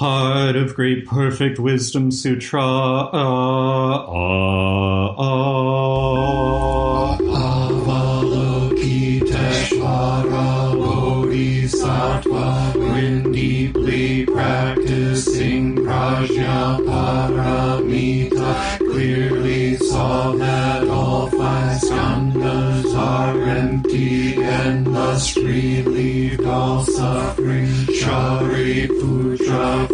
Heart of Great Perfect Wisdom Sutra. Uh, uh, uh. Avalokiteshvara Bodhisattva when deeply practicing Prajnaparamita clearly saw that all five skandhas are empty and thus relieved all suffering. Form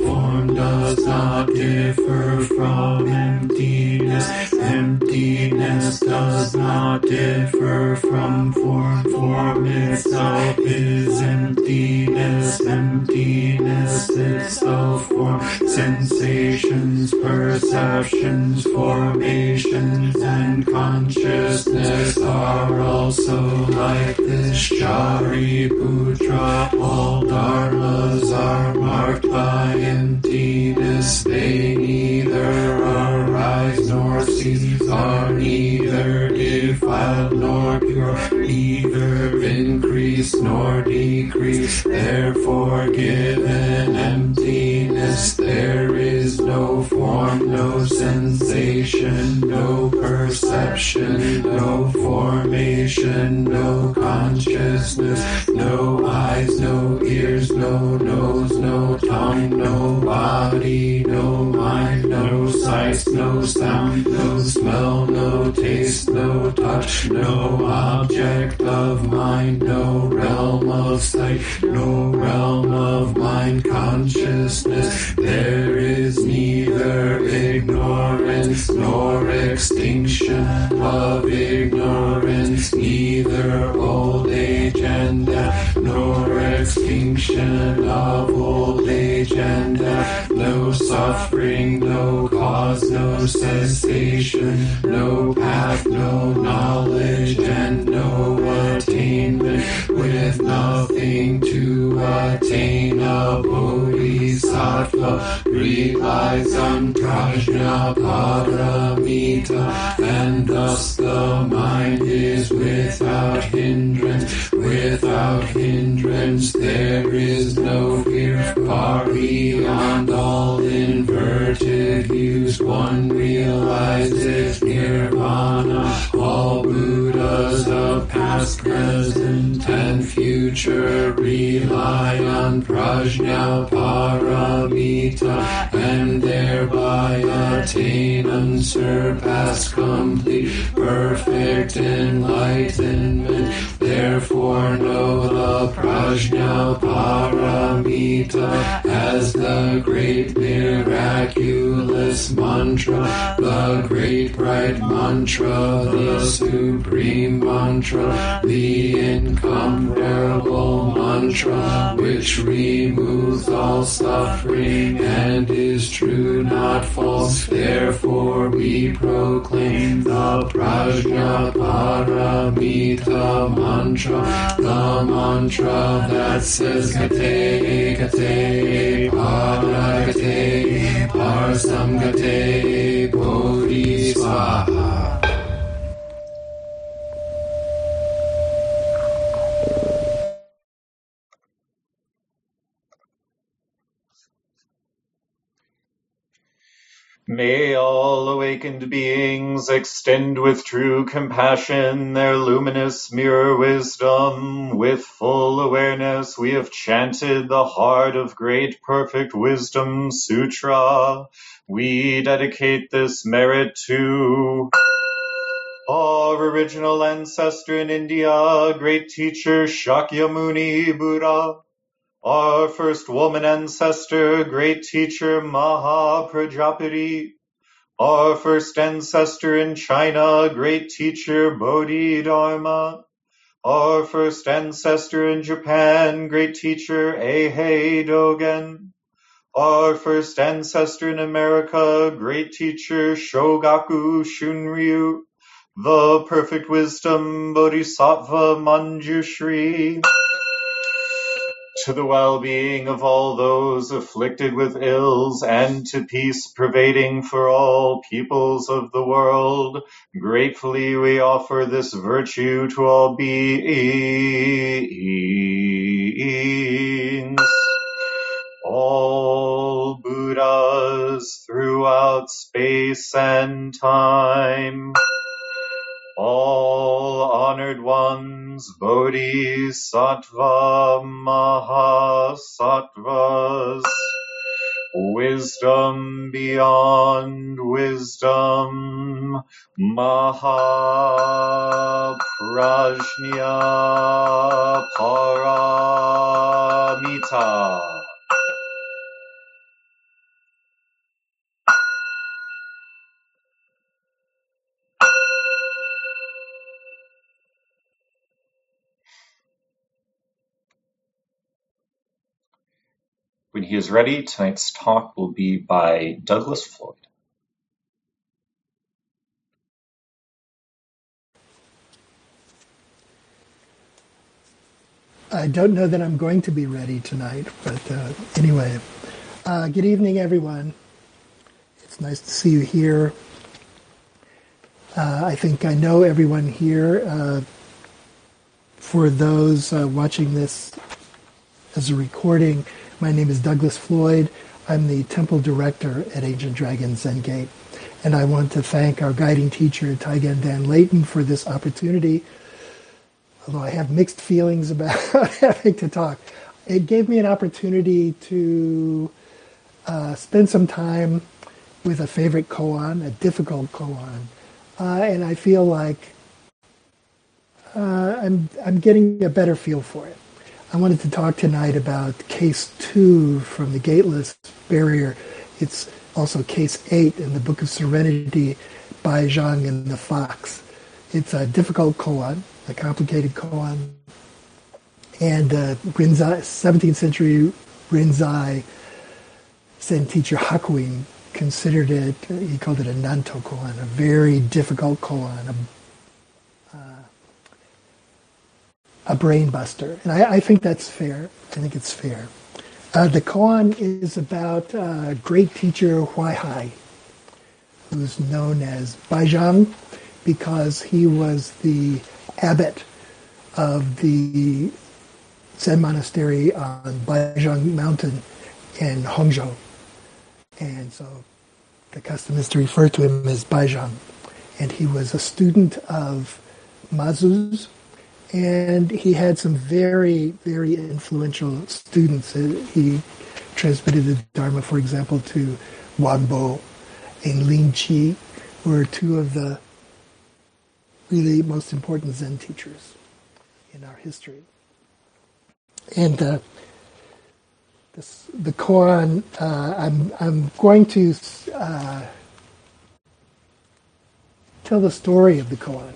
does not differ from emptiness. Emptiness does not differ from form. Form itself is emptiness. Emptiness itself form. Sensations, perceptions, formations, and consciousness are also like this. Shariputra, all dharmas are marked by emptiness. They neither arise nor cease, are neither defiled nor pure, neither increase nor decrease. Therefore, given emptiness, there is no form, no sensation, no perception, no formation, no consciousness, no eyes, no ears, no nose, no tongue, no body, no mind, no sight, no sound, no smell, no taste, no touch, no object of mind, no realm of sight, no realm of mind consciousness. There is neither ignorance nor extinction of ignorance, neither old age and death, nor extinction of old age and death, no suffering, no cause, no cessation, no path, no knowledge, and no attainment, with nothing to attain a bodhisattva relies on prajnaparamita, and thus the mind is without hindrance. Without hindrance, there is no fear far beyond all inverted views. One realizes nirvana. All Buddhas of past, present, and future rely on prajnaparamita and thereby attain unsurpassed, complete, perfect enlightenment. There Therefore know the Prajna Paramita as the great miraculous mantra, the great bright mantra, the supreme mantra, the incomparable mantra, which removes all suffering and is true, not false. Therefore we proclaim the Prajna Paramita mantra, the mantra that says Gate, Gate, Pada Gate, Parsam Gate, May all awakened beings extend with true compassion their luminous mirror wisdom. With full awareness, we have chanted the heart of great perfect wisdom sutra. We dedicate this merit to our original ancestor in India, great teacher Shakyamuni Buddha. Our first woman ancestor, great teacher Maha Prajapati. Our first ancestor in China, great teacher Bodhidharma. Our first ancestor in Japan, great teacher Eihei Dogen. Our first ancestor in America, great teacher Shogaku Shunryu. The perfect wisdom Bodhisattva Manjushri to the well-being of all those afflicted with ills, and to peace pervading for all peoples of the world. Gratefully we offer this virtue to all beings. All Buddhas throughout space and time all honored ones, Bodhisattva Mahasattvas, wisdom beyond wisdom, Mahaprajna Paramita. He is ready, tonight's talk will be by Douglas Floyd. I don't know that I'm going to be ready tonight, but uh, anyway, uh, good evening, everyone. It's nice to see you here. Uh, I think I know everyone here. Uh, for those uh, watching this as a recording, my name is Douglas Floyd. I'm the temple director at Ancient Dragon Zen Gate. And I want to thank our guiding teacher, Taigen Dan Leighton, for this opportunity although I have mixed feelings about having to talk, it gave me an opportunity to uh, spend some time with a favorite koan, a difficult koan, uh, and I feel like uh, I'm I'm getting a better feel for it. I wanted to talk tonight about case two from the gateless barrier. It's also case eight in the Book of Serenity Baizhang and the Fox. It's a difficult koan a complicated koan. And uh, Rinzai, 17th century Rinzai Zen teacher Hakuin considered it, he called it a nanto koan, a very difficult koan, a, uh, a brain buster. And I, I, think that's fair. I think it's fair. Uh, the koan is about uh, great teacher Huaihai, who's known as Baizhang because he was the abbot of the Zen monastery on Baizhang Mountain in Hangzhou. And so the custom is to refer to him as Baizhang. And he was a student of Mazu's, and he had some very, very influential students. He transmitted the Dharma, for example, to Huangbo and Lin Chi, who were two of the really most important Zen teachers in our history. And uh, this, the koan, uh, I'm, I'm going to uh, tell the story of the koan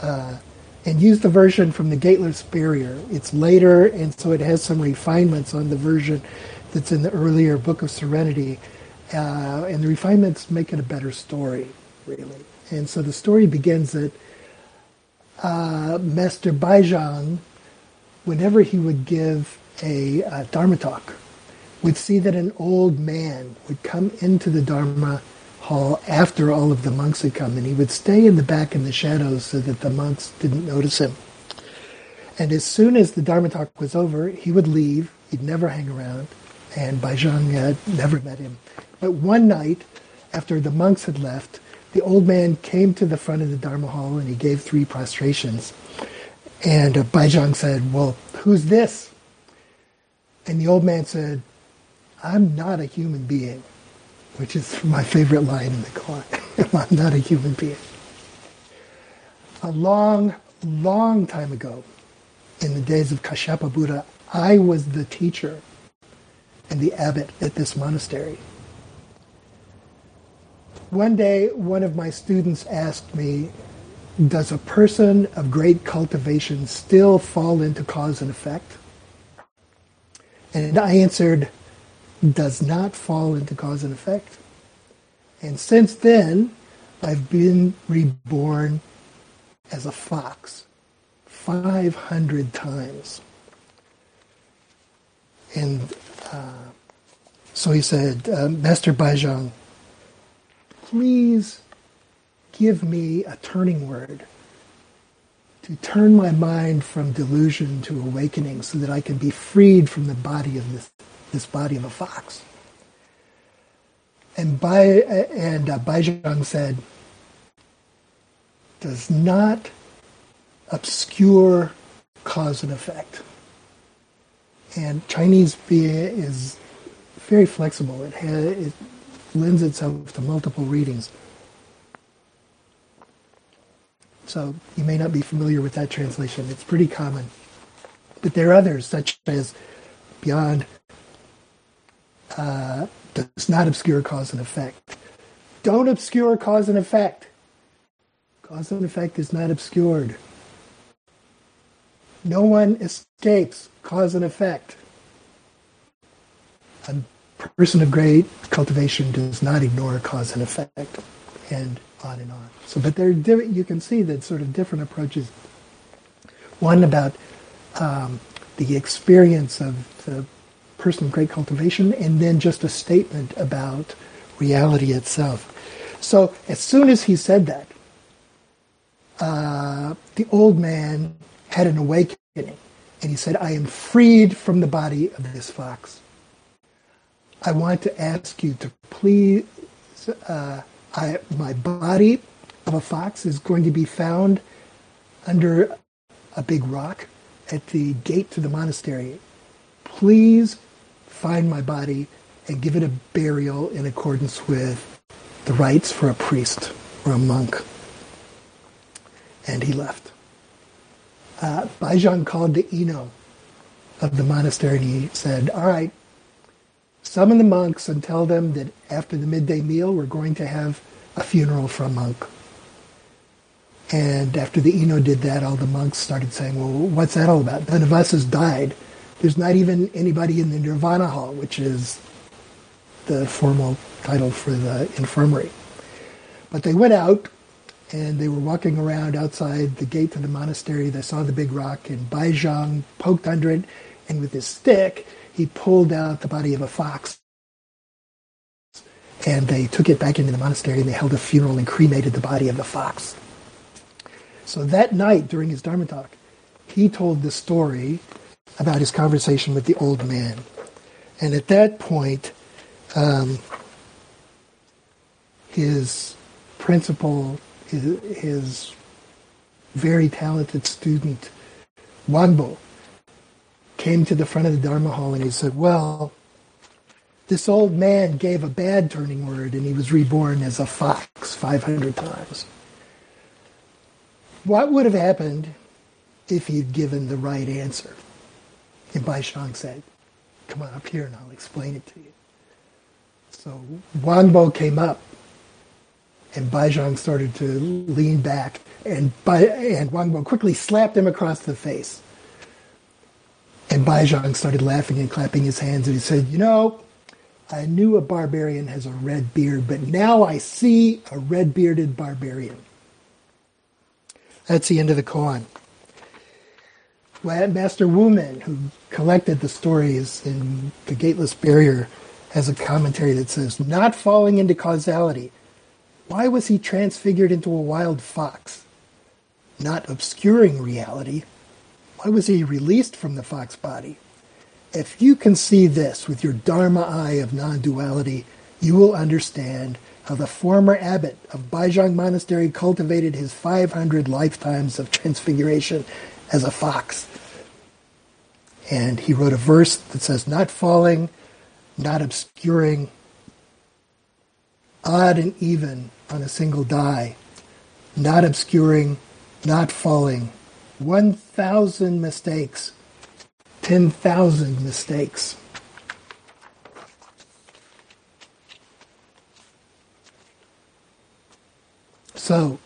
uh, and use the version from the Gateless Barrier. It's later, and so it has some refinements on the version that's in the earlier Book of Serenity. Uh, and the refinements make it a better story, really. And so the story begins that uh, Master Baizhang, whenever he would give a uh, Dharma talk, would see that an old man would come into the Dharma hall after all of the monks had come, and he would stay in the back in the shadows so that the monks didn't notice him. And as soon as the Dharma talk was over, he would leave. He'd never hang around, and had never met him. But one night, after the monks had left, the old man came to the front of the Dharma hall and he gave three prostrations. And uh, Baizhang said, Well, who's this? And the old man said, I'm not a human being, which is my favorite line in the koan. I'm not a human being. A long, long time ago, in the days of Kashyapa Buddha, I was the teacher and the abbot at this monastery. One day, one of my students asked me, Does a person of great cultivation still fall into cause and effect? And I answered, Does not fall into cause and effect. And since then, I've been reborn as a fox 500 times. And uh, so he said, uh, Master Baizhang, please give me a turning word to turn my mind from delusion to awakening so that I can be freed from the body of this, this body of a fox. And, Bai, and uh, Baizhang said, does not obscure cause and effect. And Chinese is very flexible. It, has, it lends itself to multiple readings. So you may not be familiar with that translation. It's pretty common. But there are others, such as beyond uh, does not obscure cause and effect. Don't obscure cause and effect. Cause and effect is not obscured. No one escapes cause and effect. A person of great cultivation does not ignore cause and effect, and on and on. So, but there, you can see that sort of different approaches. One about um, the experience of the person of great cultivation, and then just a statement about reality itself. So, as soon as he said that, uh, the old man had an awakening, and he said, "I am freed from the body of this fox." I want to ask you to please, uh, I, my body of a fox is going to be found under a big rock at the gate to the monastery. Please find my body and give it a burial in accordance with the rites for a priest or a monk. And he left. Uh, Baizhang called the Ino of the monastery and he said, All right, summon the monks and tell them that after the midday meal, we're going to have a funeral for a monk. And after the Ino did that, all the monks started saying, well, what's that all about? None of us has died. There's not even anybody in the Nirvana Hall, which is the formal title for the infirmary. But they went out and they were walking around outside the gate to the monastery. They saw the big rock, and Bai Baizhang poked under it, and with his stick, he pulled out the body of a fox and they took it back into the monastery and they held a funeral and cremated the body of the fox. So that night during his Dharma talk, he told the story about his conversation with the old man. And at that point, um, his principal, his, his very talented student, Huangbo, came to the front of the Dharma hall and he said, Well, this old man gave a bad turning word and he was reborn as a fox 500 times. What would have happened if he'd given the right answer. And Bai Zhang said, come on up here and I'll explain it to you. So Huangbo came up and Bai Zhang started to lean back and, Bai, and Huangbo quickly slapped him across the face. And Bai Zhang started laughing and clapping his hands and he said, you know, I knew a barbarian has a red beard, but now I see a red bearded barbarian. That's the end of the koan. Master Wumen, who collected the stories in The Gateless Barrier, has a commentary that says, Not falling into causality. Why was he transfigured into a wild fox? Not obscuring reality. Why was he released from the fox body? If you can see this with your Dharma eye of non duality, you will understand how the former abbot of Baizhang Monastery cultivated his 500 lifetimes of transfiguration as a fox. And he wrote a verse that says, Not falling, not obscuring, odd and even on a single die, not obscuring, not falling, 1,000 mistakes 10,000 mistakes. So,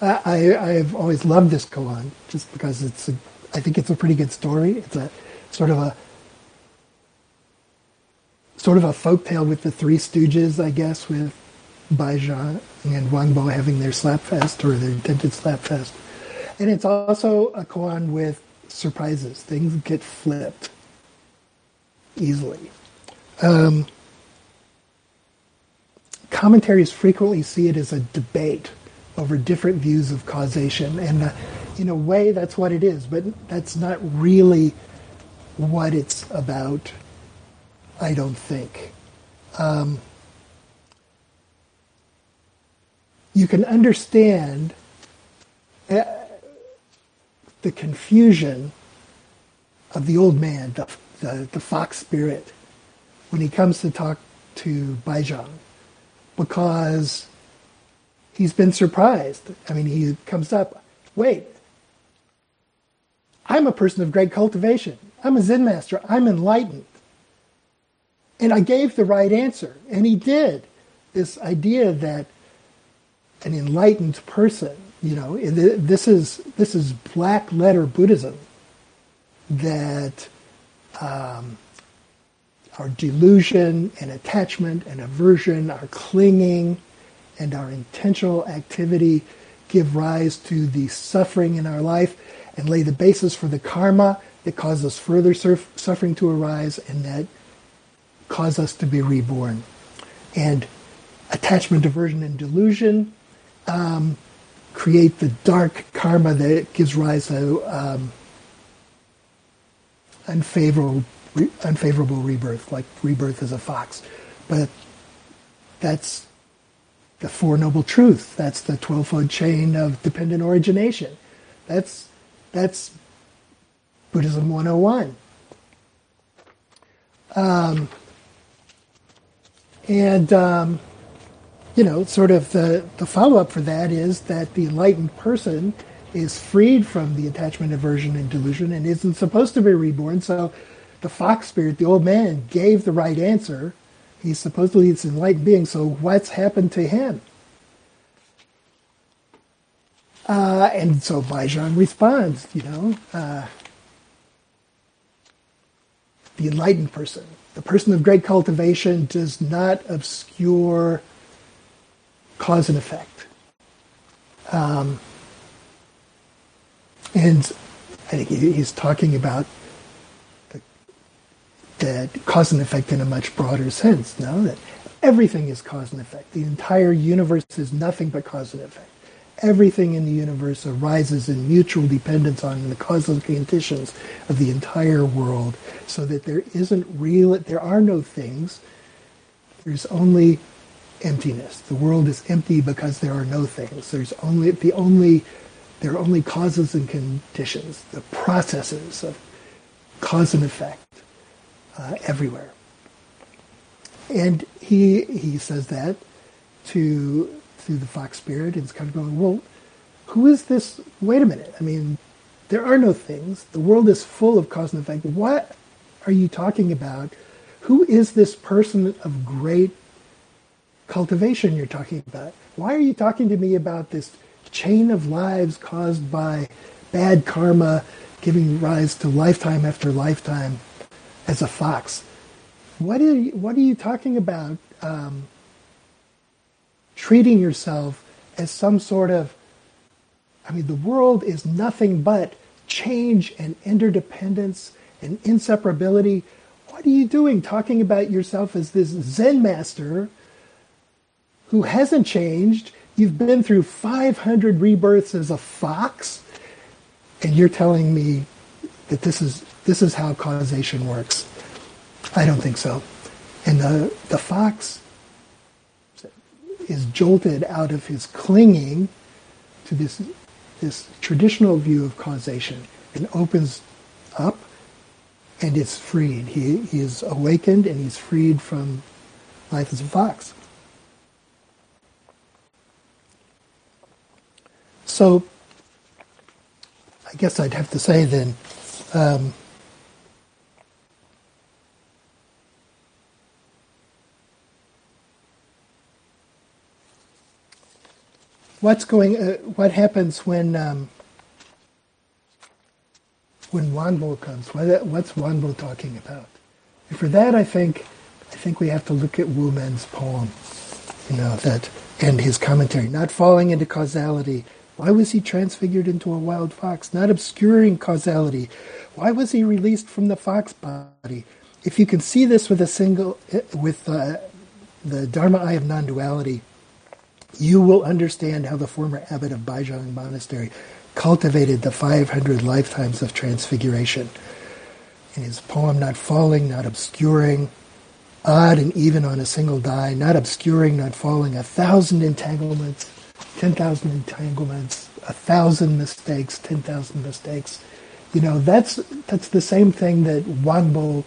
I, I, have always loved this koan just because it's a, I think it's a pretty good story. It's a sort of a sort of a folk tale with the Three Stooges, I guess, with Bai Zhang and Huangbo having their slap fest or their intended slap fest. And it's also a koan with surprises. Things get flipped easily. Um, commentaries frequently see it as a debate over different views of causation, and uh, in a way, that's what it is. But that's not really what it's about. I don't think. Um, you can understand. Uh, the confusion of the old man, the, the, the fox spirit, when he comes to talk to Baizhang, because he's been surprised. I mean, he comes up, wait, I'm a person of great cultivation. I'm a Zen master. I'm enlightened. And I gave the right answer, and he did. This idea that an enlightened person you know, this is this is black letter Buddhism that um, our delusion and attachment and aversion, our clinging, and our intentional activity give rise to the suffering in our life and lay the basis for the karma that causes further surf- suffering to arise and that cause us to be reborn. And attachment, aversion, and delusion um, create the dark karma that gives rise to um, unfavorable re- unfavorable rebirth, like rebirth as a fox. But that's the Four Noble Truths. That's the twelve-fold chain of dependent origination. That's that's Buddhism 101. Um, and um, you know, sort of the, the follow up for that is that the enlightened person is freed from the attachment, aversion, and delusion and isn't supposed to be reborn. So the fox spirit, the old man, gave the right answer. He's supposedly this enlightened being. So what's happened to him? Uh, and so Baizhang responds, you know, uh, the enlightened person, the person of great cultivation, does not obscure cause and effect. Um, and I think he's talking about the, the cause and effect in a much broader sense, no? That everything is cause and effect. The entire universe is nothing but cause and effect. Everything in the universe arises in mutual dependence on the causal conditions of the entire world, so that there isn't real, there are no things. There's only emptiness. The world is empty because there are no things. There's only the only there are only causes and conditions, the processes of cause and effect uh, everywhere. And he he says that to through the fox spirit, and it's kind of going, well, who is this? Wait a minute. I mean, There are no things. The world is full of cause and effect. What are you talking about? Who is this person of great cultivation you're talking about? Why are you talking to me about this chain of lives caused by bad karma giving rise to lifetime after lifetime as a fox? What are you, what are you talking about? Um, treating yourself as some sort of I mean, the world is nothing but change and interdependence and inseparability. What are you doing talking about yourself as this Zen master who hasn't changed? You've been through 500 rebirths as a fox, and you're telling me that this is this is how causation works. I don't think so. And the the fox is jolted out of his clinging to this this traditional view of causation and opens up and is freed. He, he is awakened and he's freed from life as a fox. So I guess I'd have to say then, um, what's going, uh, what happens when um, when Huangbo comes? What, what's Huangbo talking about? And for that, I think I think we have to look at Wu Men's poem, you know that and his commentary, not falling into causality. Why was he transfigured into a wild fox? Not obscuring causality. Why was he released from the fox body? If you can see this with a single, uh, with uh, the Dharma eye of non-duality, you will understand how the former abbot of Baizhang Monastery cultivated the 500 lifetimes of transfiguration. In his poem, Not Falling, Not Obscuring, odd and even on a single die, not obscuring, not falling, a thousand entanglements, 10,000 entanglements, a thousand mistakes, 10,000 mistakes. You know, that's, that's the same thing that Huangbo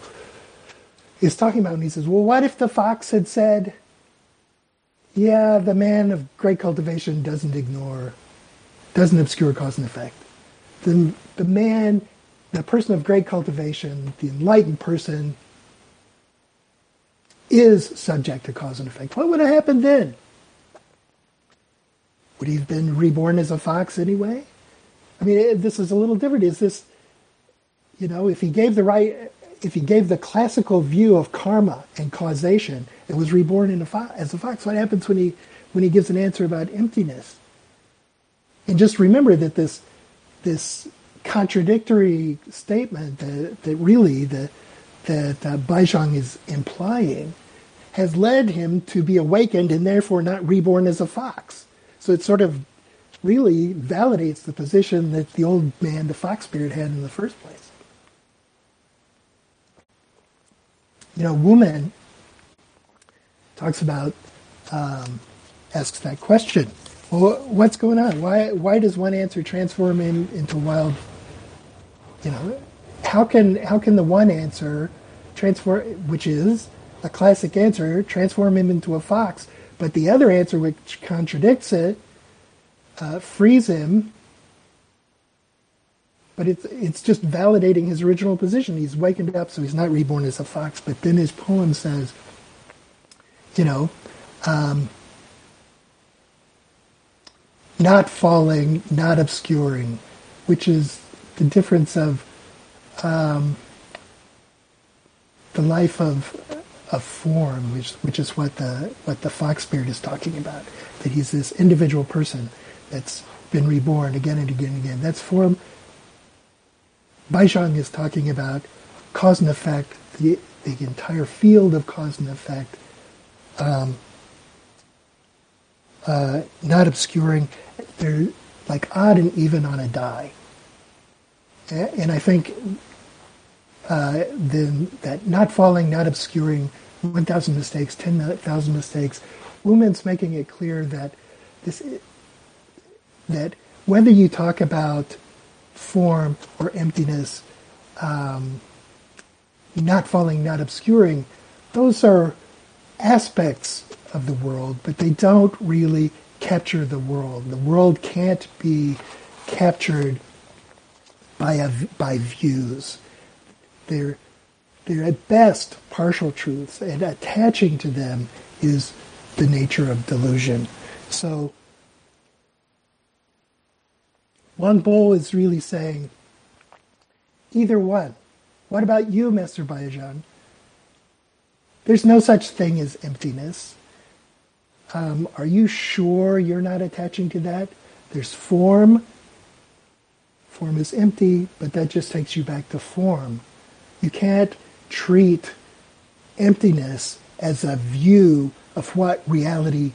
is talking about. And he says, well, what if the fox had said, yeah, the man of great cultivation doesn't ignore, doesn't obscure cause and effect. The, the man, the person of great cultivation, the enlightened person, is subject to cause and effect. What would have happened then? Would he have been reborn as a fox anyway? I mean, this is a little different. Is this, you know, if he gave the right, if he gave the classical view of karma and causation, it was reborn a fo- as a fox. What happens when he when he gives an answer about emptiness? And just remember that this this contradictory statement that, that really the, that uh, Baizhang is implying has led him to be awakened and therefore not reborn as a fox. So it sort of really validates the position that the old man, the fox spirit, had in the first place. You know, Wumen talks about, um, asks that question. Well, what's going on? Why, why does one answer transform him into wild? You know, how can how can the one answer transform, which is a classic answer, transform him into a fox, but the other answer, which contradicts it, uh, frees him but it's it's just validating his original position. He's wakened up, so he's not reborn as a fox. But then his poem says, you know, um, not falling, not obscuring, which is the difference of um, the life of a form, which which is what the what the fox spirit is talking about. That he's this individual person that's been reborn again and again and again. That's form Baizhang is talking about cause and effect, the, the entire field of cause and effect, um, uh, not obscuring. They're like odd and even on a die. And I think uh, then that not falling, not obscuring, 1,000 mistakes, 10,000 mistakes, Wu Men's making it clear that this that whether you talk about form or emptiness, um, not falling, not obscuring, those are aspects of the world, but they don't really capture the world. The world can't be captured by, a, by views. They're, they're at best partial truths, and attaching to them is the nature of delusion. So, Huangbo is really saying either one. What about you, Mr. Baizhang? There's no such thing as emptiness. Um, are you sure you're not attaching to that? There's form. Form is empty, but that just takes you back to form. You can't treat emptiness as a view of what reality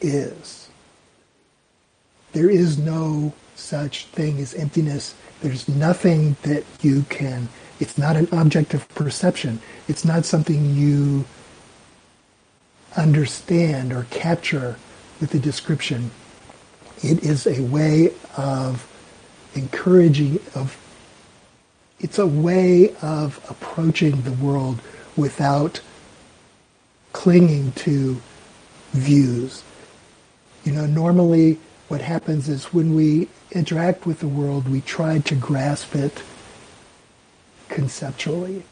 is. There is no such thing as emptiness. There's nothing that you can, it's not an object of perception. It's not something you understand or capture with the description. It is a way of encouraging, of it's a way of approaching the world without clinging to views. You know, normally what happens is when we interact with the world, we try to grasp it conceptually.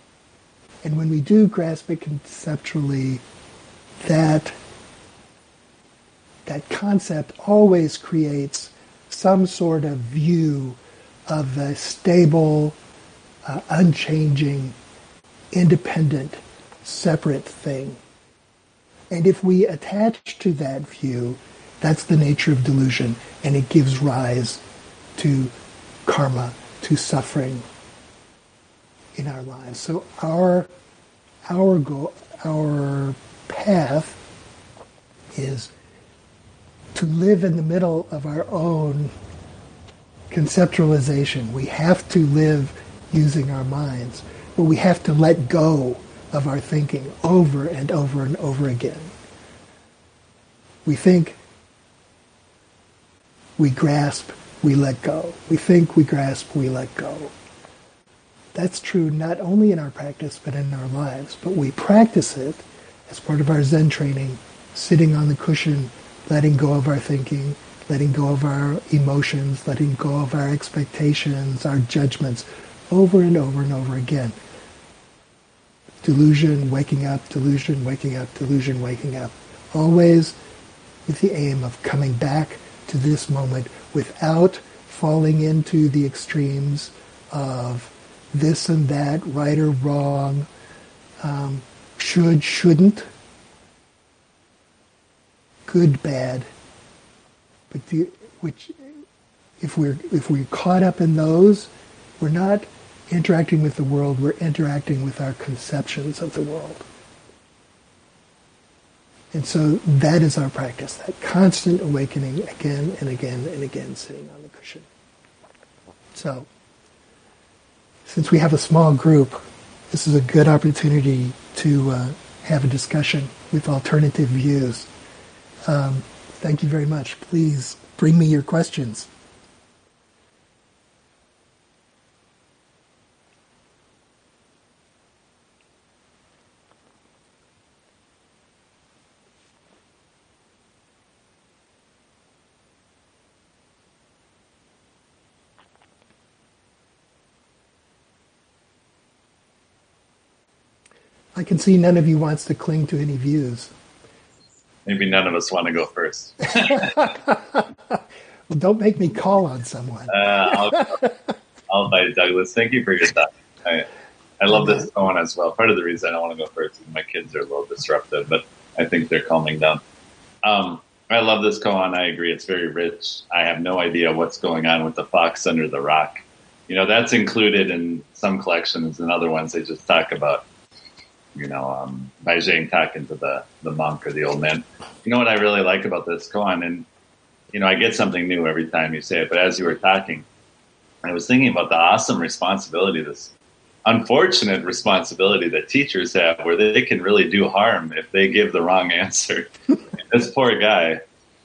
And when we do grasp it conceptually, that that concept always creates some sort of view of a stable, uh, unchanging, independent, separate thing. And if we attach to that view, that's the nature of delusion, and it gives rise to karma, to suffering in our lives. So our our goal, our path is to live in the middle of our own conceptualization. We have to live using our minds, but we have to let go of our thinking over and over and over again. We think, we grasp, we let go. We think, we grasp, we let go. That's true not only in our practice, but in our lives. But we practice it as part of our Zen training, sitting on the cushion, letting go of our thinking, letting go of our emotions, letting go of our expectations, our judgments, over and over and over again. Delusion, waking up, delusion, waking up, delusion, waking up. Always with the aim of coming back to this moment without falling into the extremes of this and that, right or wrong, um, should, shouldn't, good, bad. But the, which, if we're if we're caught up in those, we're not interacting with the world. We're interacting with our conceptions of the world. And so that is our practice, that constant awakening again and again and again sitting on the cushion. So, since we have a small group, this is a good opportunity to uh, have a discussion with alternative views. Um, thank you very much. Please bring me your questions. I can see none of you wants to cling to any views. Maybe none of us want to go first. well, don't make me call on someone. uh, I'll, I'll invite Douglas. Thank you for your time. I, I love this koan as well. Part of the reason I don't want to go first is my kids are a little disruptive, but I think they're calming down. Um, I love this koan. I agree. It's very rich. I have no idea what's going on with the fox under the rock. You know, that's included in some collections and other ones they just talk about you know, um, Baizhang talking to the, the monk or the old man. You know what I really like about this koan, and you know, I get something new every time you say it. But as you were talking, I was thinking about the awesome responsibility, this unfortunate responsibility that teachers have, where they can really do harm if they give the wrong answer. this poor guy,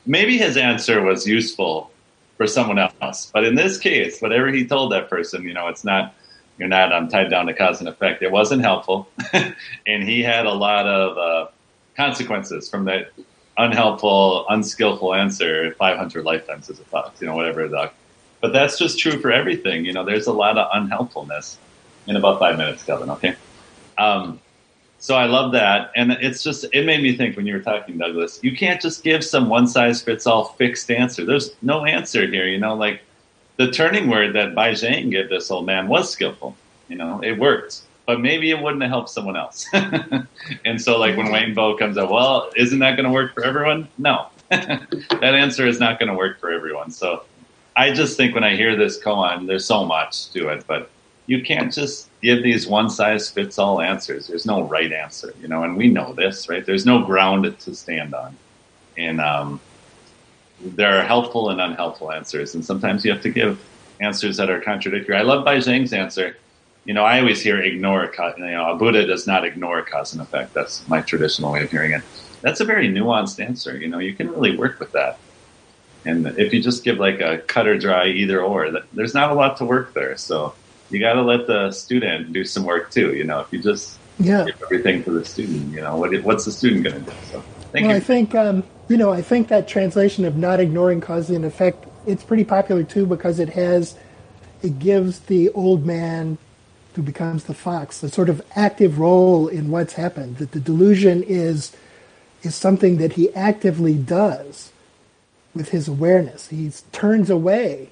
maybe his answer was useful for someone else, but in this case, whatever he told that person, you know, it's not you're not um, tied down to cause and effect. It wasn't helpful, and he had a lot of uh, consequences from that unhelpful, unskillful answer. 500 lifetimes as a fox, you know, whatever but that's just true for everything. You know, there's a lot of unhelpfulness in about five minutes, Kevin. Okay. Um, so I love that, and it's just it made me think when you were talking, Douglas. You can't just give some one size fits all fixed answer. There's no answer here. You know, like the turning word that Bai Zhang gave this old man was skillful. You know, it worked, but maybe it wouldn't have helped someone else. and so, like when Huangbo comes up, well, isn't that going to work for everyone? No, that answer is not going to work for everyone. So I just think when I hear this koan, there's so much to it, but you can't just give these one size fits all answers. There's no right answer, you know, and we know this, right? There's no ground to stand on. And um, there are helpful and unhelpful answers, and sometimes you have to give answers that are contradictory. I love Baizhang's answer. You know, I always hear ignore, you know, a Buddha does not ignore cause and effect. That's my traditional way of hearing it. That's a very nuanced answer. You know, you can really work with that. And if you just give like a cut or dry either or, there's not a lot to work there. So you got to let the student do some work too. You know, if you just yeah. give everything to the student, you know, what, what's the student going to do? So, thank well, you. I think um, you know, I think that translation of not ignoring cause and effect, it's pretty popular too because it has, it gives the old man who becomes the fox a sort of active role in what's happened. That the delusion is is something that he actively does with his awareness. He turns away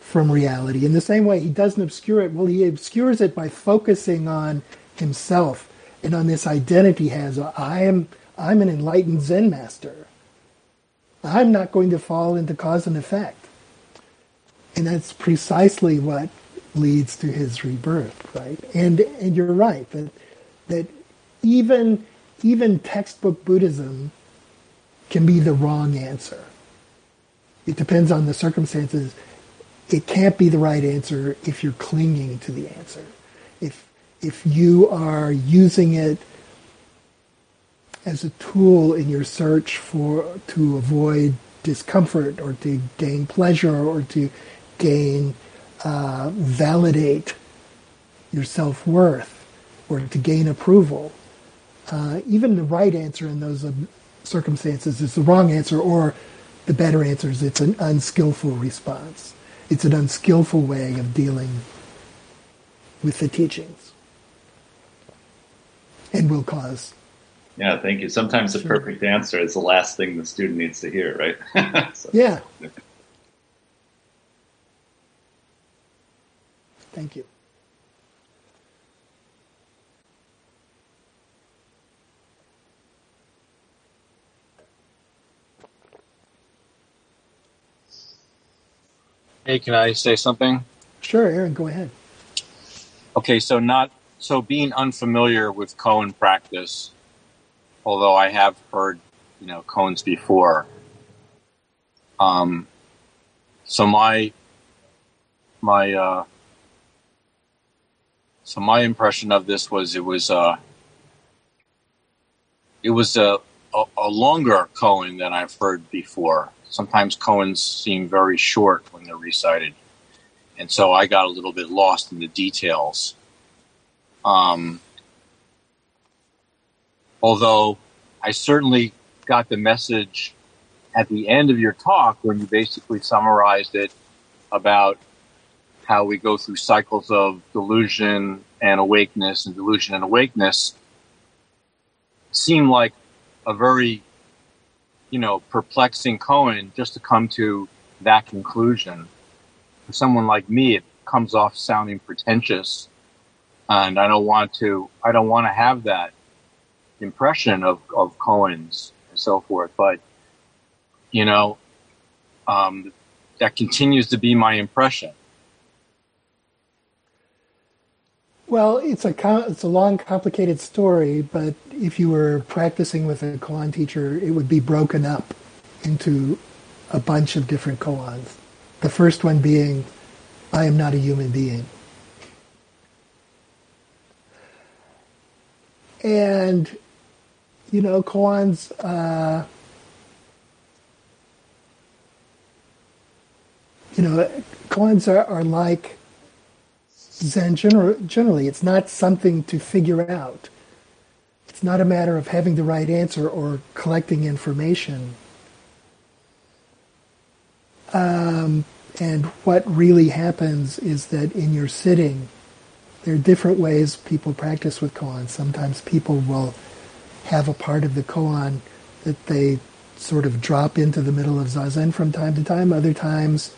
from reality. In the same way, he doesn't obscure it. Well, he obscures it by focusing on himself and on this identity he has. I am I'm an enlightened Zen master. I'm not going to fall into cause and effect. And that's precisely what leads to his rebirth, right? And and you're right that that even even textbook Buddhism can be the wrong answer. It depends on the circumstances it can't be the right answer if you're clinging to the answer. If if you are using it as a tool in your search for to avoid discomfort or to gain pleasure or to gain uh, validate your self worth or to gain approval, uh, even the right answer in those um, circumstances is the wrong answer, or the better answer is it's an unskillful response it's an unskillful way of dealing with the teachings and will cause. Yeah, thank you. Sometimes the perfect answer is the last thing the student needs to hear, right? so. Yeah. Thank you. Hey, can I say something? Sure, Aaron, go ahead. Okay, so not so being unfamiliar with koan practice, although I have heard, you know, koans before. Um, so my my uh, so my impression of this was it was uh, it was a, a, a longer koan than I've heard before sometimes koans seem very short when they're recited. And so I got a little bit lost in the details. Um, although I certainly got the message at the end of your talk when you basically summarized it about how we go through cycles of delusion and awakeness and delusion and awakeness seemed like a very you know, perplexing koan just to come to that conclusion. For someone like me, it comes off sounding pretentious, and I don't want to. I don't want to have that impression of of koans and so forth. But you know, um, that continues to be my impression. Well, it's a it's a long, complicated story, but if you were practicing with a koan teacher, it would be broken up into a bunch of different koans. The first one being, "I am not a human being," and you know, koans. Uh, you know, koans are, are like Zen gener- generally. It's not something to figure out. It's not a matter of having the right answer or collecting information. Um, And what really happens is that in your sitting, there are different ways people practice with koan. Sometimes people will have a part of the koan that they sort of drop into the middle of zazen from time to time. Other times,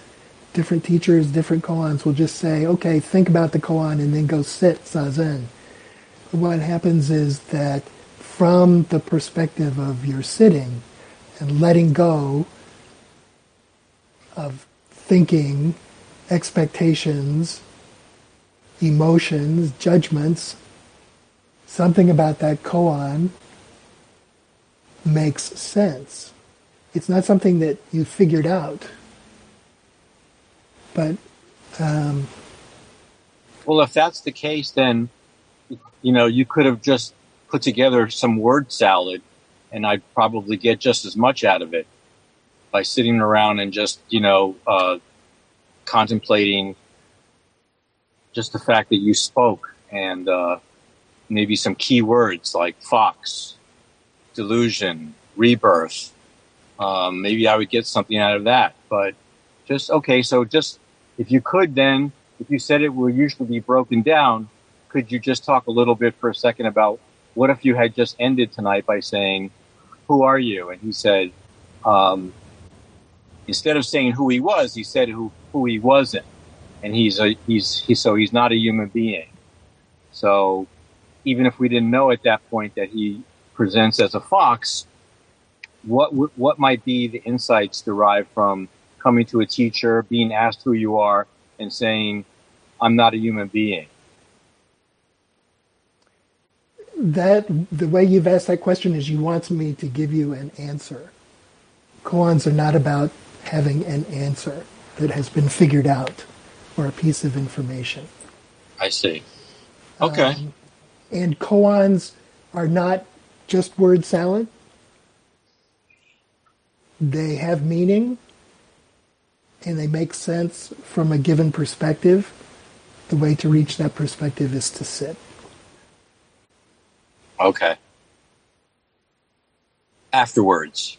different teachers, different koans will just say, okay, think about the koan and then go sit zazen. What happens is that from the perspective of your sitting and letting go of thinking, expectations, emotions, judgments, something about that koan makes sense. It's not something that you figured out, but. Um, well, if that's the case, then you know you could have just put together some word salad, and I'd probably get just as much out of it by sitting around and just you know uh, contemplating just the fact that you spoke and uh, maybe some key words like fox, delusion, rebirth. Um, maybe I would get something out of that. But just okay, so just if you could, then if you said it will usually be broken down, could you just talk a little bit for a second about what if you had just ended tonight by saying, "Who are you?" And he said, um, instead of saying who he was, he said who who he wasn't and he's a he's he so he's not a human being. So even if we didn't know at that point that he presents as a fox, what what might be the insights derived from coming to a teacher, being asked who you are, and saying, "I'm not a human being." That the way you've asked that question is you want me to give you an answer. Koans are not about having an answer that has been figured out or a piece of information. I see. Okay. Um, and koans are not just word salad. They have meaning and they make sense from a given perspective. The way to reach that perspective is to sit. Okay. Afterwards.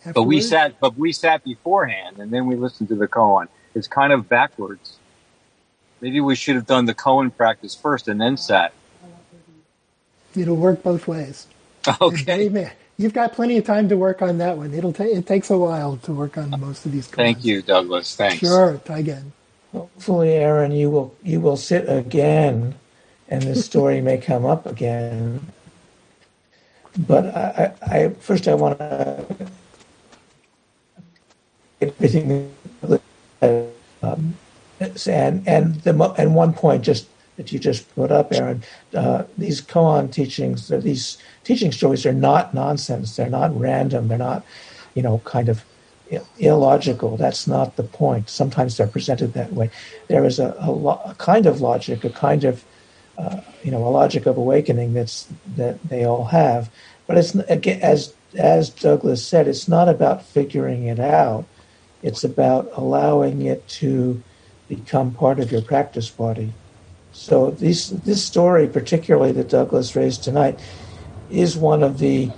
Afterwards? But we sat, but we sat beforehand, and then we listened to the koan. It's kind of backwards. Maybe we should have done the koan practice first and then sat. It'll work both ways. Okay. You've got plenty of time to work on that one. It'll take it takes a while to work on most of these. Koans. Thank you, Douglas. Thanks. Sure, again. Hopefully, Aaron, you will you will sit again, and this story may come up again. But I, I, I first I want to everything. Um, and and the and one point just that you just put up, Aaron, uh, these koan teachings, these teaching stories are not nonsense. They're not random. They're not, you know, kind of illogical. That's not the point. Sometimes they're presented that way. There is a, a, lo- a kind of logic, a kind of, uh, you know, a logic of awakening that's that they all have. But it's again, as as Douglas said, it's not about figuring it out. It's about allowing it to become part of your practice body. So this this story, particularly that Douglas raised tonight, is one of the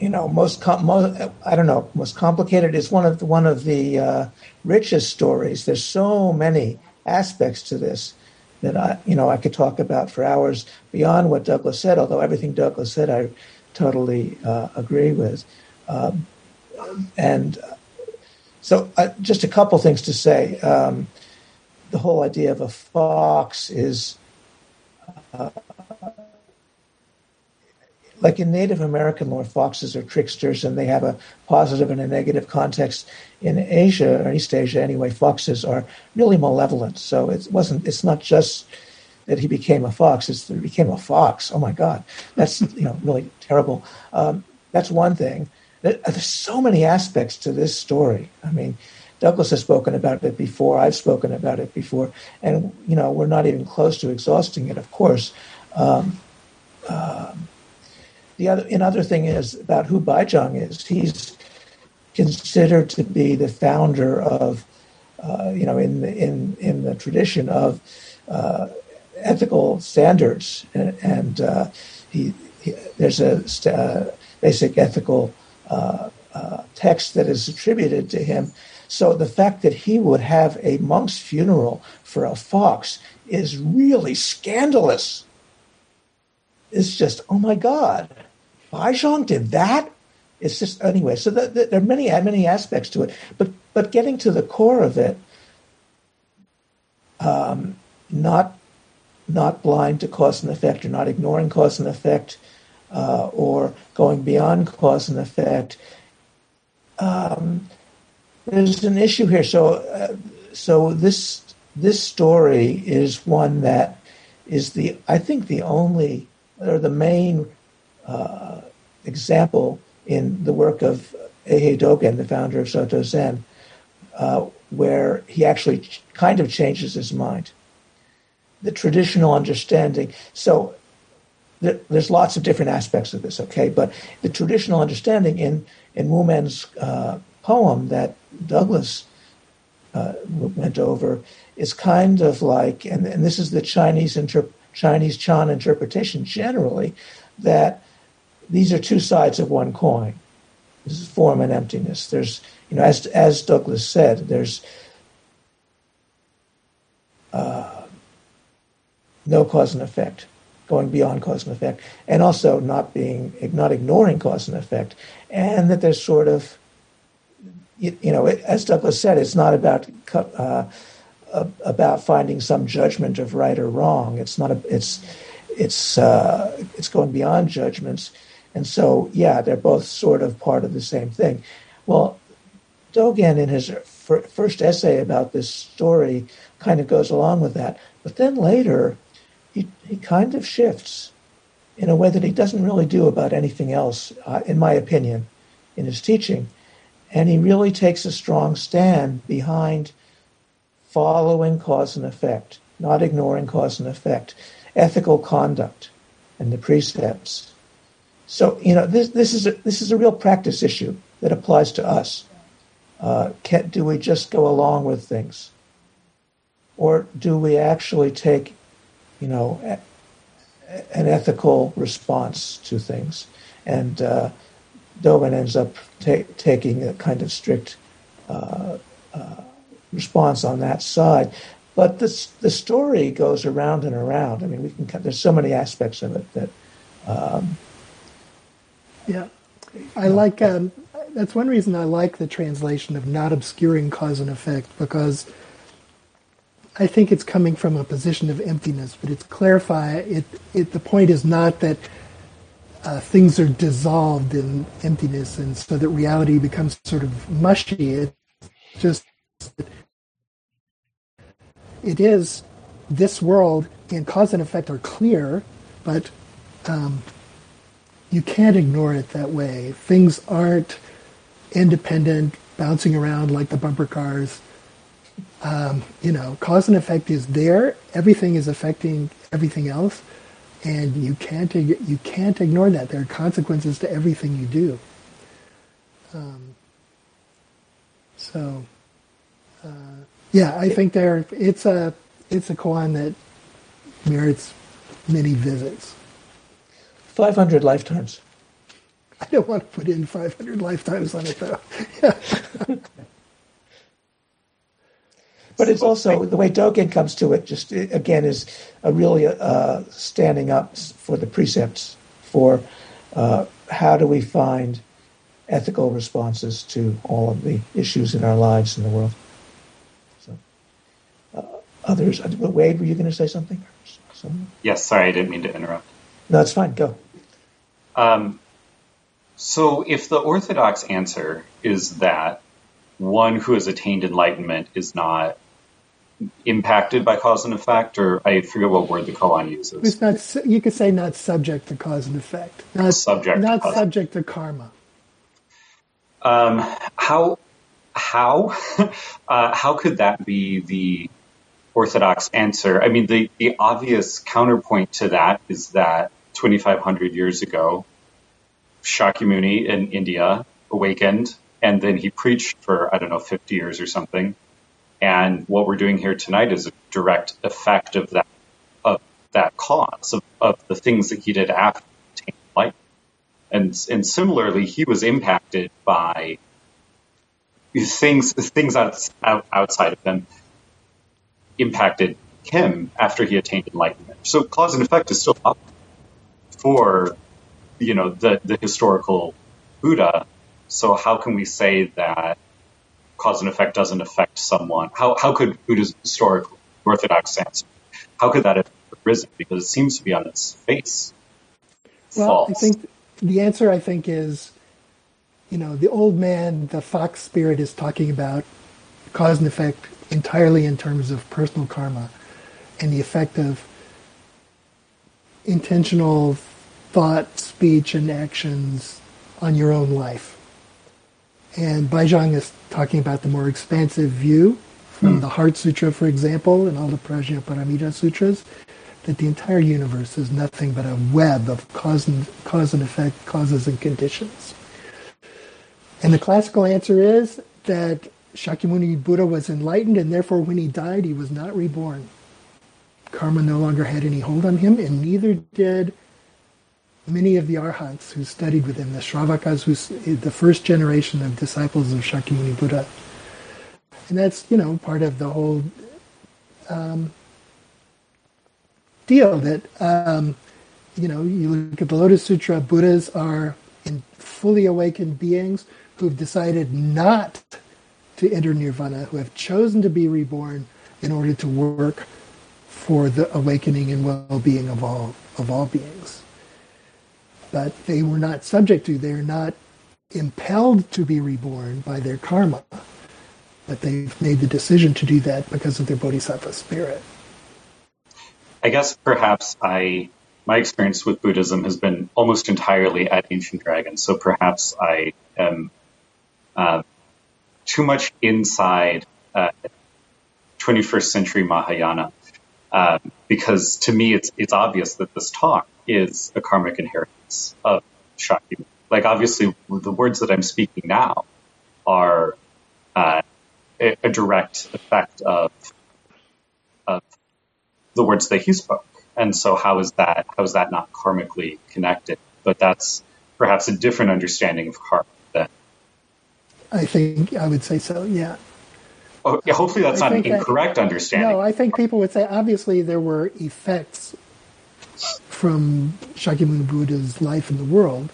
you know most, com- most I don't know most complicated. It's one of the, one of the uh, richest stories. There's so many aspects to this that I you know I could talk about for hours beyond what Douglas said. Although everything Douglas said, I totally uh, agree with. Um, and so, uh, just a couple things to say. Um, the whole idea of a fox is uh, like in Native American lore, foxes are tricksters and they have a positive and a negative context. In Asia, or East Asia anyway, foxes are really malevolent. So it wasn't. It's not just that he became a fox; it's that he became a fox. Oh my God, that's you know really terrible. Um, that's one thing. There's so many aspects to this story. I mean, Douglas has spoken about it before. I've spoken about it before, and you know we're not even close to exhausting it. Of course, um, um, the other another thing is about who Baizhang is. He's considered to be the founder of, uh, you know, in the in in the tradition of uh, ethical standards, and, and uh, he, he, there's a st- uh, basic ethical uh, uh, text that is attributed to him. So the fact that he would have a monk's funeral for a fox is really scandalous. It's just, oh my God, Baizhang did that? It's just anyway. So the, the, there are many many aspects to it, but but getting to the core of it, um, not not blind to cause and effect, or not ignoring cause and effect, uh, or going beyond cause and effect. Um, there's an issue here. So uh, so this this story is one that is the I think the only or the main uh, example in the work of Eihei Dogen, the founder of Soto Zen, uh, where he actually ch- kind of changes his mind. The traditional understanding. So th- there's lots of different aspects of this, okay? But the traditional understanding in in Wumen's uh, poem that Douglas uh, went over is kind of like, and, and this is the Chinese inter- Chinese Chan interpretation generally, that these are two sides of one coin. This is form and emptiness. There's, you know, as as Douglas said, there's uh, no cause and effect, going beyond cause and effect, and also not being not ignoring cause and effect, and that there's sort of, you, you know, it, as Douglas said, it's not about. Uh, about finding some judgment of right or wrong. It's not a. It's it's uh, it's going beyond judgments. And so, yeah, they're both sort of part of the same thing. Well, Dogen, in his first essay about this story, kind of goes along with that. But then later, he, he kind of shifts in a way that he doesn't really do about anything else, uh, in my opinion, in his teaching. And he really takes a strong stand behind following cause and effect, not ignoring cause and effect, ethical conduct, and the precepts so you know this this is a, this is a real practice issue that applies to us. Uh, can, do we just go along with things, or do we actually take, you know, a, an ethical response to things? And uh, Dogen ends up ta- taking a kind of strict uh, uh, response on that side. But this, the story goes around and around. I mean, we can. There's so many aspects of it that. Um, yeah, I like. Um, that's one reason I like the translation of not obscuring cause and effect because I think it's coming from a position of emptiness, but it's clarify. It, it the point is not that uh, things are dissolved in emptiness, and so that reality becomes sort of mushy. It just it is this world and cause and effect are clear, but um, you can't ignore it that way. Things aren't independent, bouncing around like the bumper cars. Um, you know, cause and effect is there. Everything is affecting everything else, and you can't you can't ignore that. There are consequences to everything you do. Um, so, uh, yeah, I think there it's a it's a koan that merits many visits. 500 lifetimes. I don't want to put in 500 lifetimes on it, though. but it's also the way Dogen comes to it. Just again, is a really uh, standing up for the precepts for uh, how do we find ethical responses to all of the issues in our lives in the world. So, uh, others, Wade, were you going to say something? Yes, sorry, I didn't mean to interrupt. No, it's fine. Go. Um, so, if the orthodox answer is that one who has attained enlightenment is not impacted by cause and effect, or I forget what word the koan uses. It's not. You could say not subject to cause and effect. Not subject. Not to subject to karma. Um, how how uh, how could that be the orthodox answer? I mean, the the obvious counterpoint to that is that 2,500 years ago, Shakyamuni in India awakened, and then he preached for, I don't know, 50 years or something. And what we're doing here tonight is a direct effect of that, of that cause, of, of the things that he did after light. And, and similarly, he was impacted by things things out, out, outside of him impacted him after he attained enlightenment. So cause and effect is still up for you know the the historical Buddha. So how can we say that cause and effect doesn't affect someone? How how could Buddha's historical orthodox answer? How could that have arisen? Because it seems to be on its face. Well, false. I think the answer I think is, you know, the old man, the fox spirit is talking about cause and effect entirely in terms of personal karma and the effect of intentional thought, speech, and actions on your own life. And Baizhang is talking about the more expansive view from hmm. the Heart Sutra, for example, and all the Prajnaparamita Sutras, that the entire universe is nothing but a web of cause and, cause and effect, causes and conditions. And the classical answer is that Shakyamuni Buddha was enlightened, and therefore when he died, he was not reborn. Karma no longer had any hold on him, and neither did many of the arhats who studied with him, the Shravakas, who's the first generation of disciples of Shakyamuni Buddha. And that's, you know, part of the whole um, deal that, um, you know, you look at the Lotus Sutra, Buddhas are in fully awakened beings who've decided not to enter nirvana, who have chosen to be reborn in order to work for the awakening and well-being of all of all beings. But they were not subject to, they're not impelled to be reborn by their karma, but they've made the decision to do that because of their bodhisattva spirit. I guess perhaps I my experience with Buddhism has been almost entirely at Ancient Dragon, so perhaps I am uh, too much inside uh, 21st century Mahayana uh, because to me it's it's obvious that this talk is a karmic inheritance of Shakti. Like obviously the words that I'm speaking now are uh, a, a, direct effect of of the words that he spoke, and so how is that how is that not karmically connected? But that's perhaps a different understanding of karma than I think I would say so. Yeah. Oh, yeah, hopefully that's I not an incorrect understanding. No, I think people would say obviously there were effects from Shakyamuni Buddha's life in the world,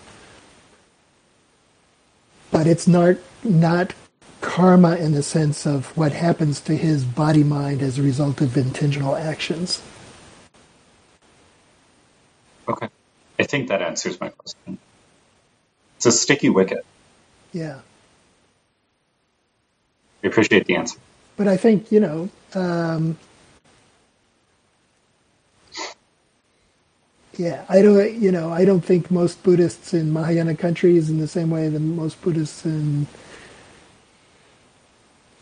but it's not not karma in the sense of what happens to his body mind as a result of intentional actions. Okay. I think that answers my question. It's a sticky wicket. Yeah. I appreciate the answer. But I think, you know, um, yeah, I don't, you know, I don't think most Buddhists in Mahayana countries, in the same way that most Buddhists in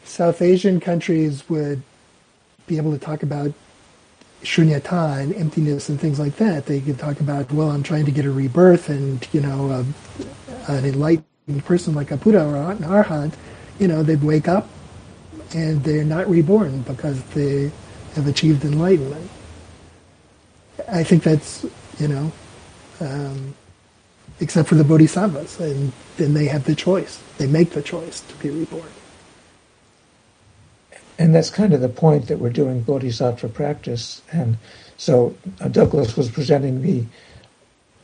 South Asian countries would be able to talk about shunyata and emptiness and things like that. They could talk about, well, I'm trying to get a rebirth, and you know, a, an enlightened person like a Buddha or an arhat, you know, they'd wake up and they're not reborn because they have achieved enlightenment. I think that's, you know, um, except for the bodhisattvas, and then they have the choice. They make the choice to be reborn. And that's kind of the point that we're doing bodhisattva practice. And so uh, Douglas was presenting the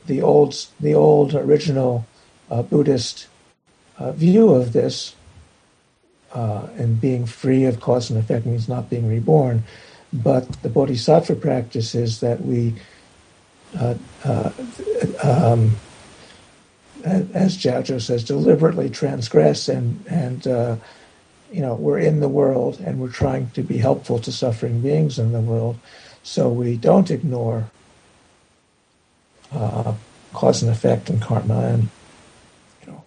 the old the old original uh, Buddhist uh, view of this, uh, and being free of cause and effect means not being reborn. But the bodhisattva practice is that we, um, as Jiaozhou says, deliberately transgress and and uh, you know we're in the world and we're trying to be helpful to suffering beings in the world, so we don't ignore uh, cause and effect and karma and you know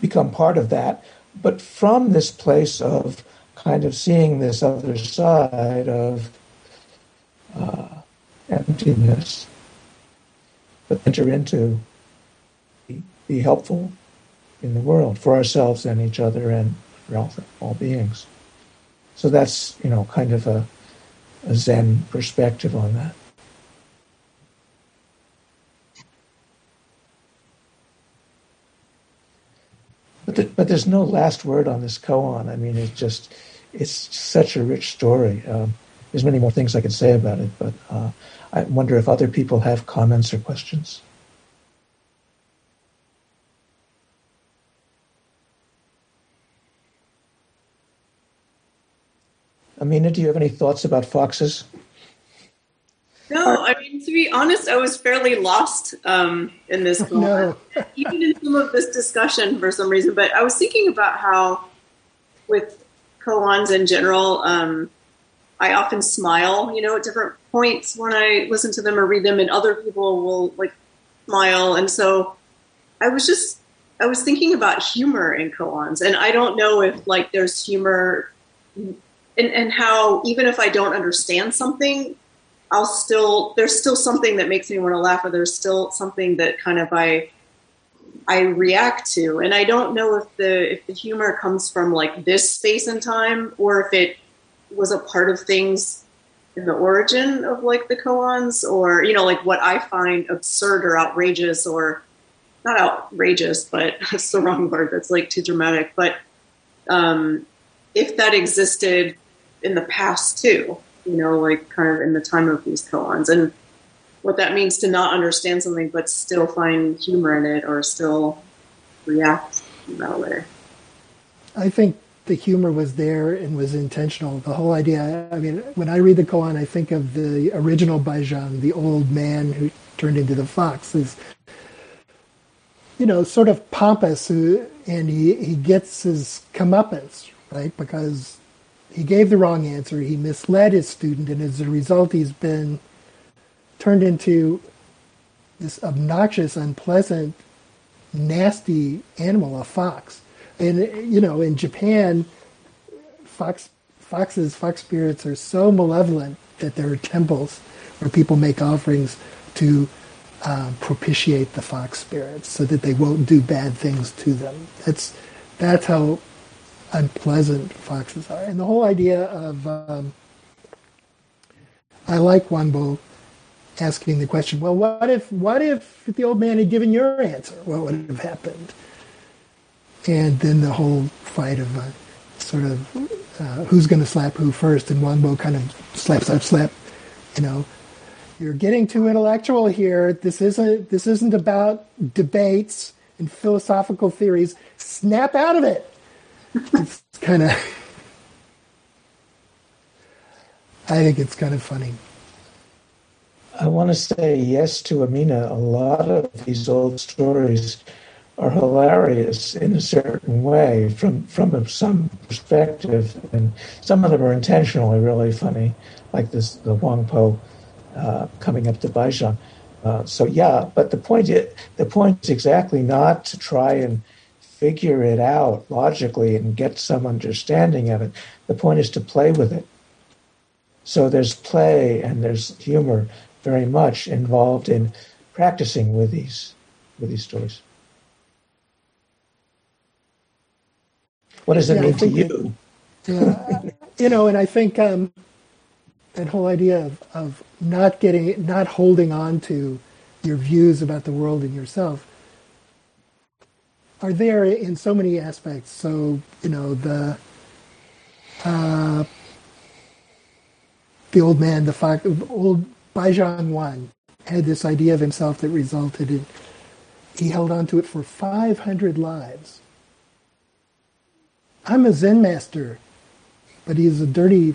become part of that. But from this place of kind of seeing this other side of uh, emptiness, enter into be, helpful in the world for ourselves and each other and for all, all beings. So that's you know kind of a, a Zen perspective on that. But the, but there's no last word on this koan. I mean, it's just it's such a rich story. Um, there's many more things I could say about it, but uh, I wonder if other people have comments or questions. Amina, do you have any thoughts about foxes? No, I mean to be honest, I was fairly lost um, in this No. even in some of this discussion for some reason. But I was thinking about how, with koans in general, um, I often smile, you know, at different points when I listen to them or read them, and other people will like smile. And so I was just, I was thinking about humor in koans, and I don't know if like there's humor, and, and how even if I don't understand something, I'll still there's still something that makes me want to laugh, or there's still something that kind of I I react to, and I don't know if the if the humor comes from like this space and time, or if it was a part of things in the origin of like the koans, or you know like what I find absurd or outrageous, or not outrageous, but that's the wrong word. That's like too dramatic. But um, if that existed in the past too, you know, like kind of in the time of these koans, and what that means to not understand something but still find humor in it or still react that way. I think the humor was there and was intentional. The whole idea, I mean, when I read the koan, I think of the original Baizhang, the old man who turned into the fox, is, you know, sort of pompous, uh, and he, he gets his comeuppance, right? Because he gave the wrong answer, he misled his student, and as a result, he's been turned into this obnoxious, unpleasant, nasty animal, a fox. And you know, in Japan, fox foxes, fox spirits are so malevolent that there are temples where people make offerings to um, propitiate the fox spirits, so that they won't do bad things to them. That's that's how unpleasant foxes are. And the whole idea of um, I like Huangbo asking the question, well, what if what if the old man had given your answer? What would have happened? And then the whole fight of uh, sort of uh, who's going to slap who first, and Huangbo kind of slap, slap, slap. You know, you're getting too intellectual here. This isn't this isn't about debates and philosophical theories. Snap out of it. It's kind of. I think it's kind of funny. I want to say yes to Amina. A lot of these old stories are hilarious in a certain way from from some perspective, and some of them are intentionally really funny, like this the Huangbo uh, coming up to Baizhang. Uh, so yeah, but the point is, the point is exactly not to try and figure it out logically and get some understanding of it. The point is to play with it. So there's play and there's humor very much involved in practicing with these with these stories. What does it Yeah, mean to you? Yeah, you know, and I think um, that whole idea of, of not getting, not holding on to your views about the world and yourself are there in so many aspects. So, you know, the uh, the old man, the fact, old Baizhang Wan had this idea of himself that resulted in he held on to it for 500 lives. I'm a Zen master, but he's a dirty,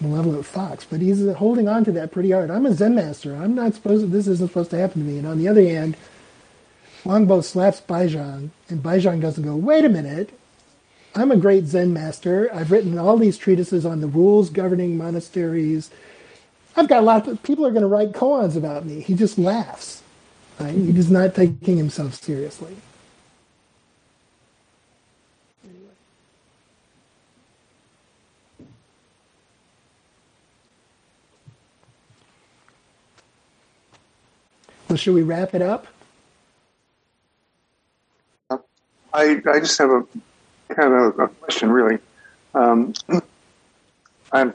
malevolent fox. But he's holding on to that pretty hard. I'm a Zen master. I'm not supposed. To, this isn't supposed to happen to me. And on the other hand, Huangbo slaps Baizhang, and Baizhang doesn't go. Wait a minute. I'm a great Zen master. I've written all these treatises on the rules governing monasteries. I've got a lot of people are going to write koans about me. He just laughs. Right? He's not taking himself seriously. Well, should we wrap it up? I, I just have a kind of a question, really. Um, I'm,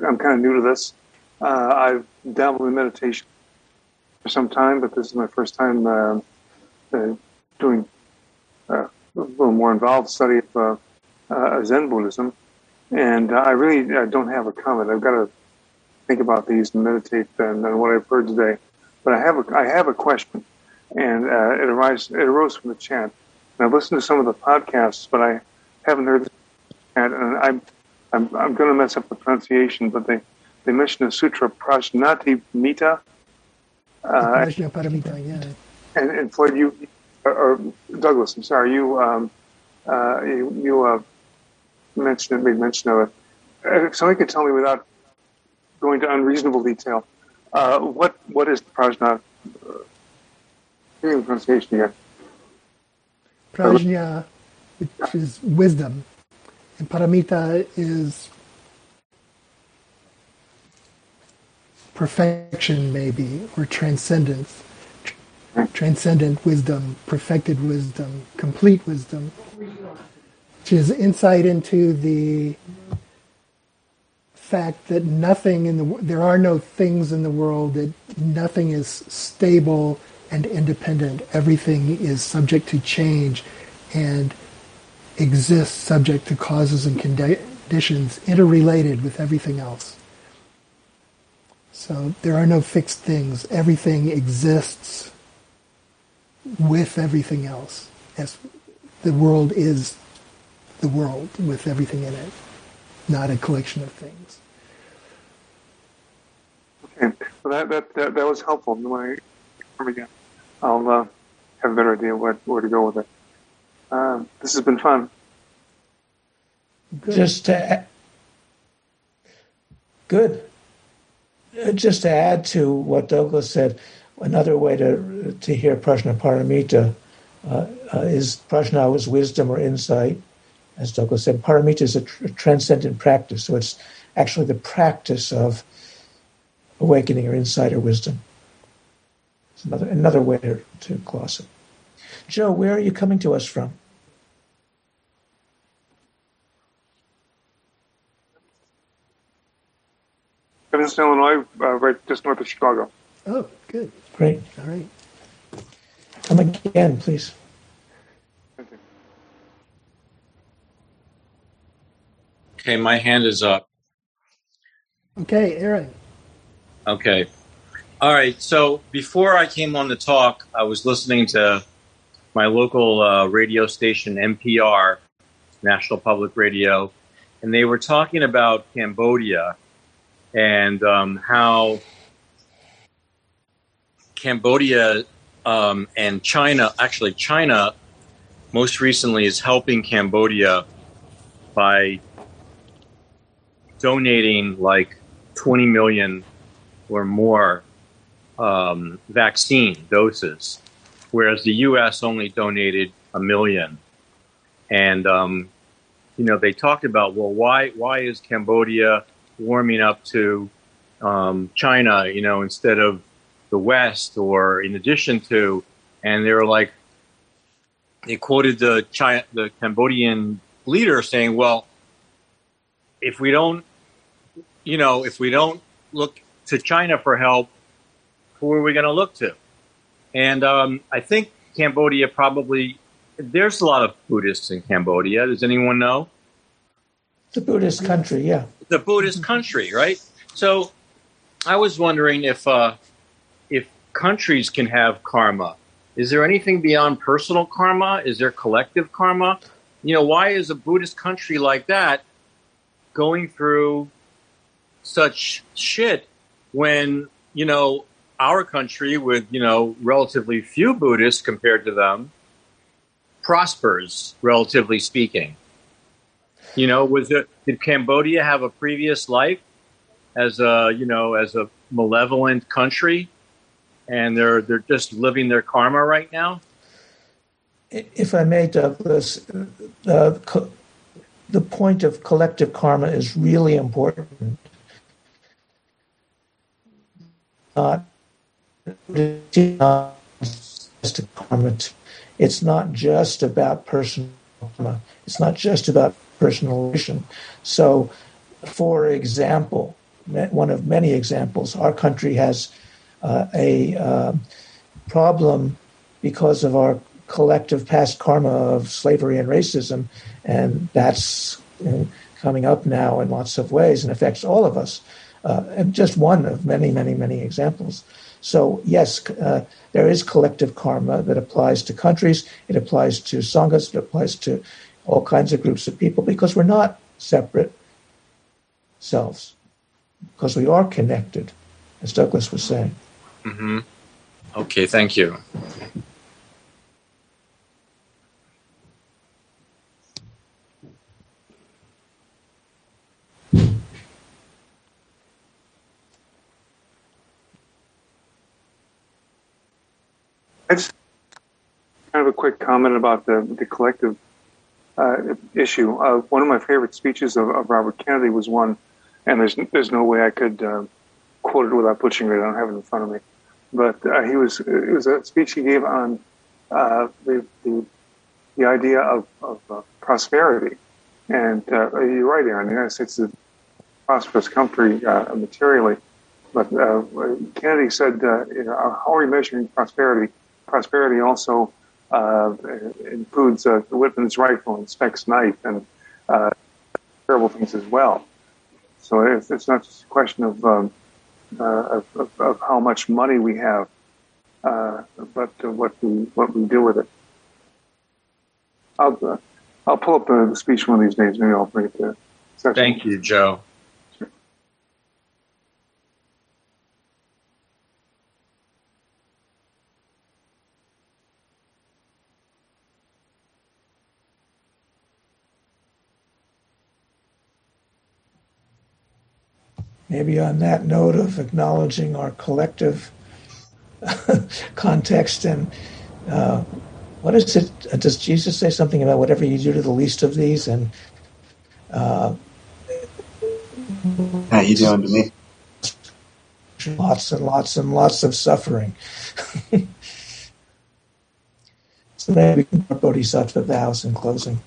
I'm kind of new to this. Uh, I've dabbled in meditation for some time, but this is my first time uh, uh, doing uh, a little more involved study of uh, uh, Zen Buddhism, and I really don't have a comment. I've got to think about these and meditate on what I've heard today. But I have a I have a question, and uh, it arises it arose from the chat. And I've listened to some of the podcasts, but I haven't heard the chat, and I'm I'm I'm going to mess up the pronunciation, but they they mention the sutra Prajnati Mita. Uh, yeah. and, and Floyd, you or, or Douglas, I'm sorry, you um, uh, you, you uh, mentioned it made mention of it. Uh, If somebody could tell me without going to unreasonable detail, uh, what what is prajna? Uh, give me the pronunciation again. Prajna, which is wisdom, and paramita is perfection, maybe, or transcendence. Transcendent wisdom, perfected wisdom, complete wisdom, which is insight into the fact that nothing in the there are no things in the world that nothing is stable and independent. Everything is subject to change and exists subject to causes and conditions interrelated with everything else. So there are no fixed things. Everything exists with everything else. As the world is the world with everything in it, not a collection of things. Okay, well that that that, that was helpful. When I again, I'll uh, have a better idea where where to go with it. Um, this has been fun. Good. Just to good. Uh, Just to add to what Douglas said, another way to to hear prajna paramita uh, uh, is prajna is wisdom or insight, as Douglas said. Paramita is a tr- transcendent practice, so it's actually the practice of awakening or insight or wisdom. It's another another way to, to gloss it. Joe, where are you coming to us from? Evanston, Illinois, uh, right just north of Chicago. Oh, good. Great. All right. Come again, please. Thank. Okay, my hand is up. Okay, Aaron. Okay. All right. So before I came on the talk, I was listening to my local uh, radio station, NPR, National Public Radio, and they were talking about Cambodia and um, how Cambodia um, and China, actually, China most recently is helping Cambodia by donating like 20 million or more um, vaccine doses, whereas the U.S. only donated a million. And um, you know, they talked about well, why why is Cambodia warming up to um, China? You know, instead of the West, or in addition to, and they were like, they quoted the China, the Cambodian leader saying, well, if we don't, you know, if we don't look to China for help, who are we going to look to? And um, I think Cambodia probably, there's a lot of Buddhists in Cambodia. Does anyone know? The Buddhist country, yeah. The Buddhist country, right? So I was wondering if, uh, if countries can have karma. Is there anything beyond personal karma? Is there collective karma? You know, why is a Buddhist country like that going through such shit when, you know, our country with, you know, relatively few Buddhists compared to them prospers, relatively speaking? You know, was it, did Cambodia have a previous life as a, you know, as a malevolent country? And they're, they're just living their karma right now? If I may, Douglas, uh, the point of collective karma is really important. Not just karma. It's not just about personal karma. It's not just about personal relation. So, for example, one of many examples, our country has uh, a uh, problem because of our collective past karma of slavery and racism, and that's you know, coming up now in lots of ways and affects all of us. Uh, and just one of many, many, many examples. So yes, uh, there is collective karma that applies to countries. It applies to sanghas. It applies to all kinds of groups of people because we're not separate selves, because we are connected, as Douglas was saying. Mm-hmm. Okay, thank you. Just kind of a quick comment about the the collective uh, issue. Uh, one of my favorite speeches of, of, Robert Kennedy was one, and there's there's no way I could uh, quote it without butchering it. I don't have it in front of me, but uh, he was it was a speech he gave on uh, the, the the idea of, of uh, prosperity. And you're right, Aaron. The United States is a prosperous country materially, but Kennedy said, you know, "How are we measuring prosperity?" Prosperity also uh, includes uh, the Whitman's rifle and Speck's knife and uh, terrible things as well. So it's, it's, not just a question of, um, uh, of, of, how much money we have, uh, but what we what we do with it. I'll uh, I'll pull up the speech one of these days. Maybe I'll bring it to. Thank you, Joe. Maybe on that note of acknowledging our collective context and uh, what is it? Does Jesus say something about whatever you do to the least of these? And uh, how you doing to me? Lots and lots and lots of suffering. so maybe we can put Bodhisattva vows in closing.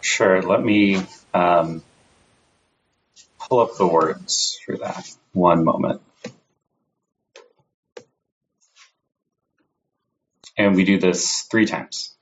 Sure. Let me um, pull up the words for that. One moment. And we do this three times.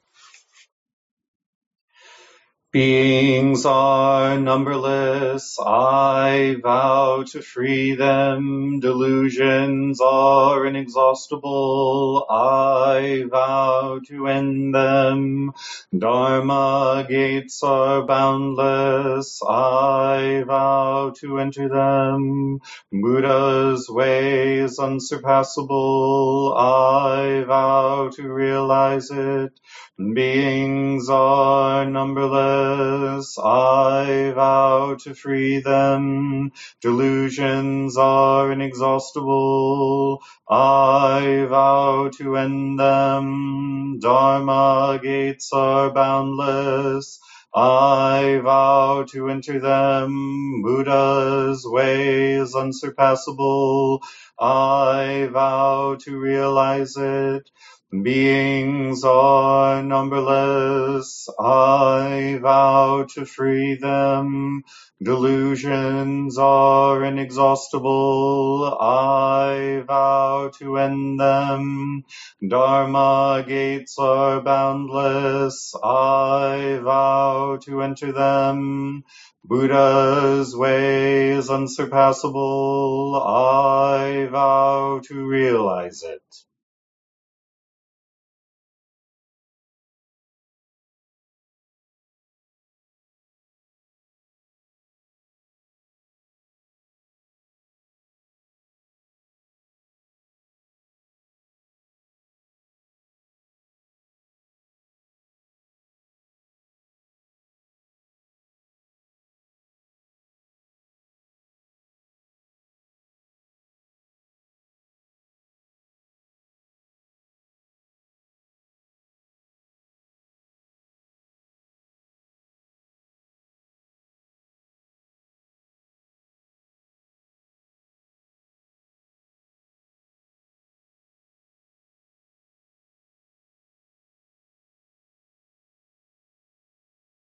Beings are numberless, I vow to free them. Delusions are inexhaustible, I vow to end them. Dharma gates are boundless, I vow to enter them. Buddha's ways unsurpassable, I vow to realize it. Beings are numberless, I vow to free them. Delusions are inexhaustible, I vow to end them. Dharma gates are boundless, I vow to enter them. Buddha's ways unsurpassable, I vow to realize it. Beings are numberless, I vow to free them. Delusions are inexhaustible, I vow to end them. Dharma gates are boundless, I vow to enter them. Buddha's way is unsurpassable, I vow to realize it.